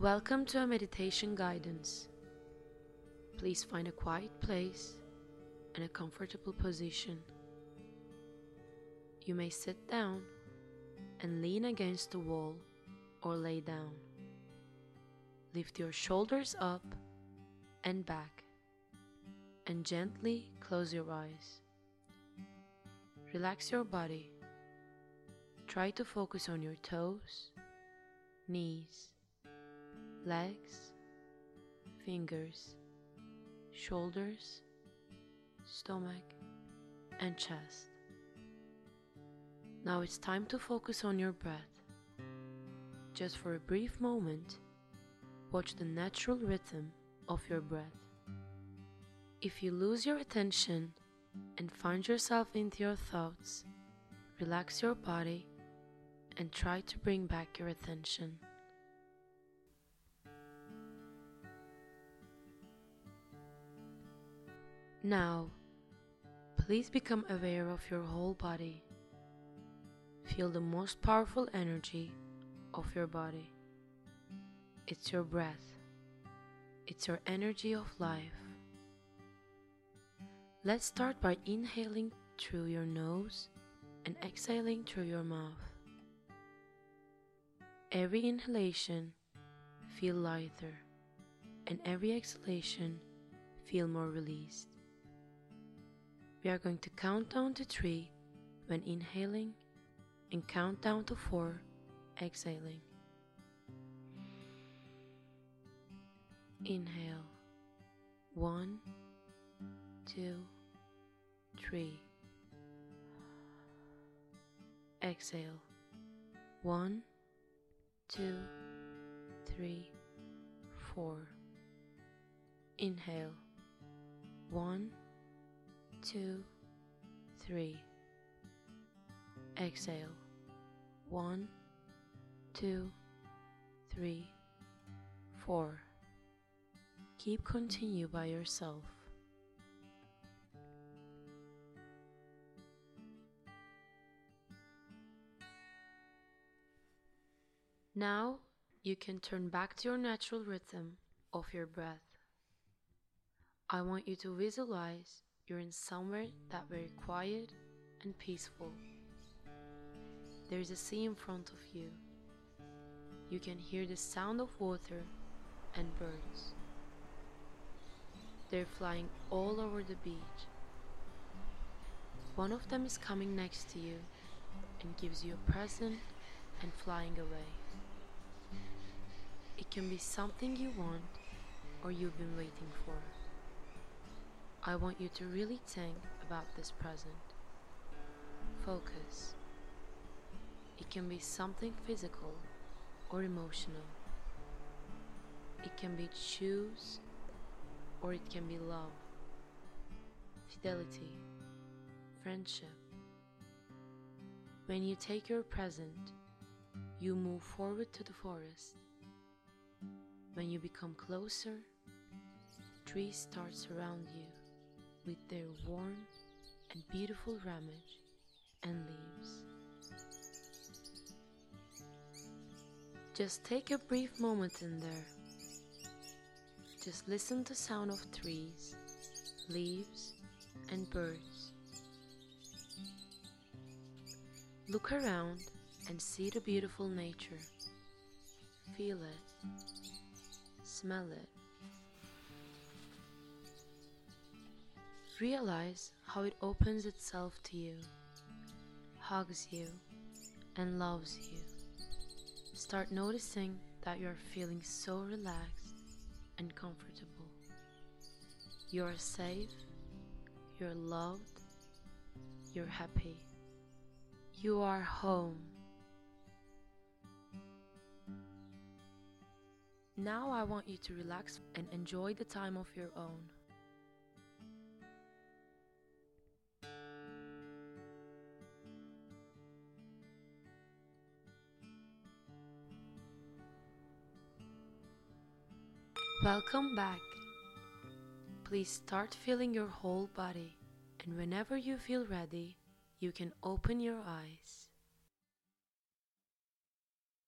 Welcome to a meditation guidance. Please find a quiet place and a comfortable position. You may sit down and lean against the wall or lay down. Lift your shoulders up and back and gently close your eyes. Relax your body. Try to focus on your toes, knees, legs, fingers, shoulders, stomach, and chest. Now it's time to focus on your breath. Just for a brief moment, watch the natural rhythm of your breath. If you lose your attention and find yourself into your thoughts, relax your body and try to bring back your attention. Now, please become aware of your whole body. Feel the most powerful energy of your body. It's your breath, it's your energy of life. Let's start by inhaling through your nose and exhaling through your mouth. Every inhalation, feel lighter, and every exhalation, feel more released. We are going to count down to three when inhaling and count down to four exhaling. Inhale. One, two, three. Exhale. One, two, three, four. Inhale. One, two, three. Exhale. One, two, three, four. Keep continue by yourself. Now you can turn back to your natural rhythm of your breath. I want you to visualize you're in somewhere that very quiet and peaceful. There is a sea in front of you. You can hear the sound of water and birds. They're flying all over the beach. One of them is coming next to you and gives you a present and flying away. It can be something you want or you've been waiting for. I want you to really think about this present. Focus. It can be something physical or emotional. It can be shoes or it can be love, fidelity, friendship. When you take your present, you move forward to the forest. When you become closer, trees start surround you with their warm and beautiful ramage and leaves. Just take a brief moment in there. Just listen to the sound of trees, leaves and birds. Look around and see the beautiful nature. Feel it. Smell it. Realize how it opens itself to you, hugs you, and loves you. Start noticing that you are feeling so relaxed and comfortable. You are safe, you're loved, you're happy. You are home. Now I want you to relax and enjoy the time of your own. Welcome back. Please start feeling your whole body, and whenever you feel ready, you can open your eyes.